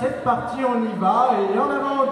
cette partie, on y va. Et en avant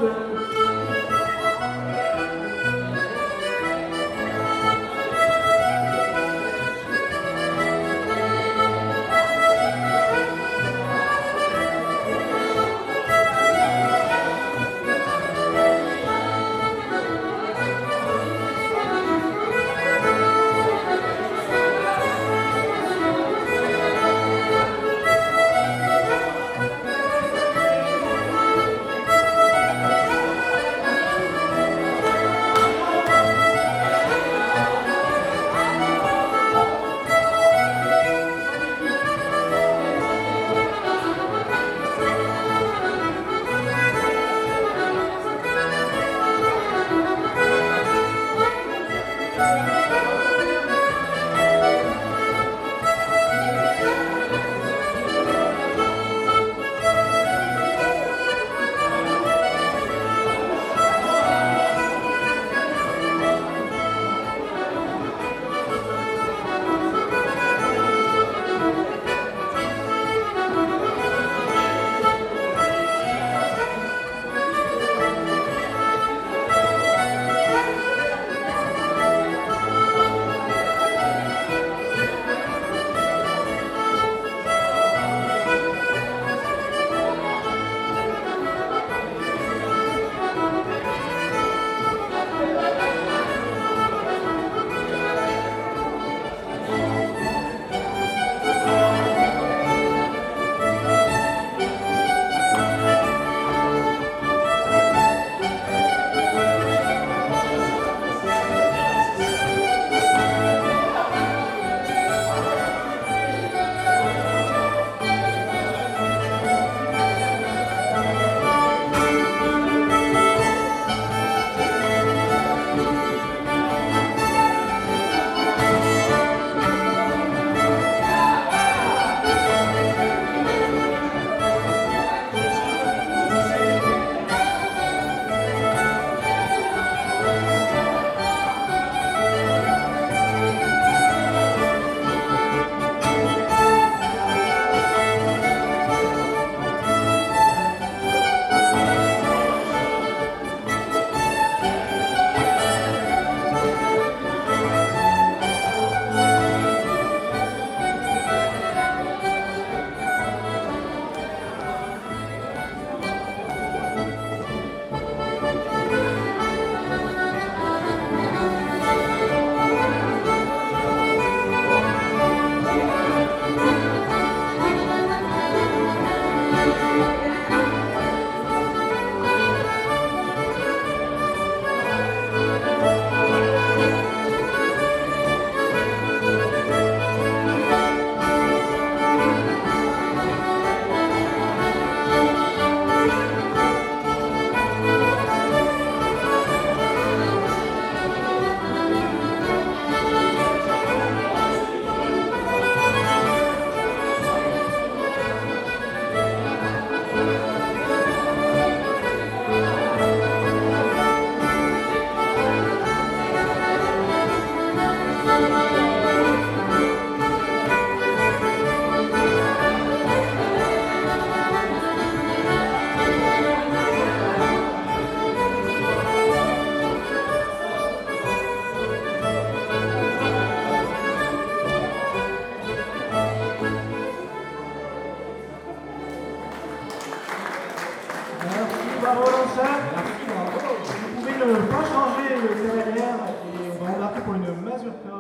de... Vous pouvez ne pas changer le derrière et on va embarquer pour une mazurka.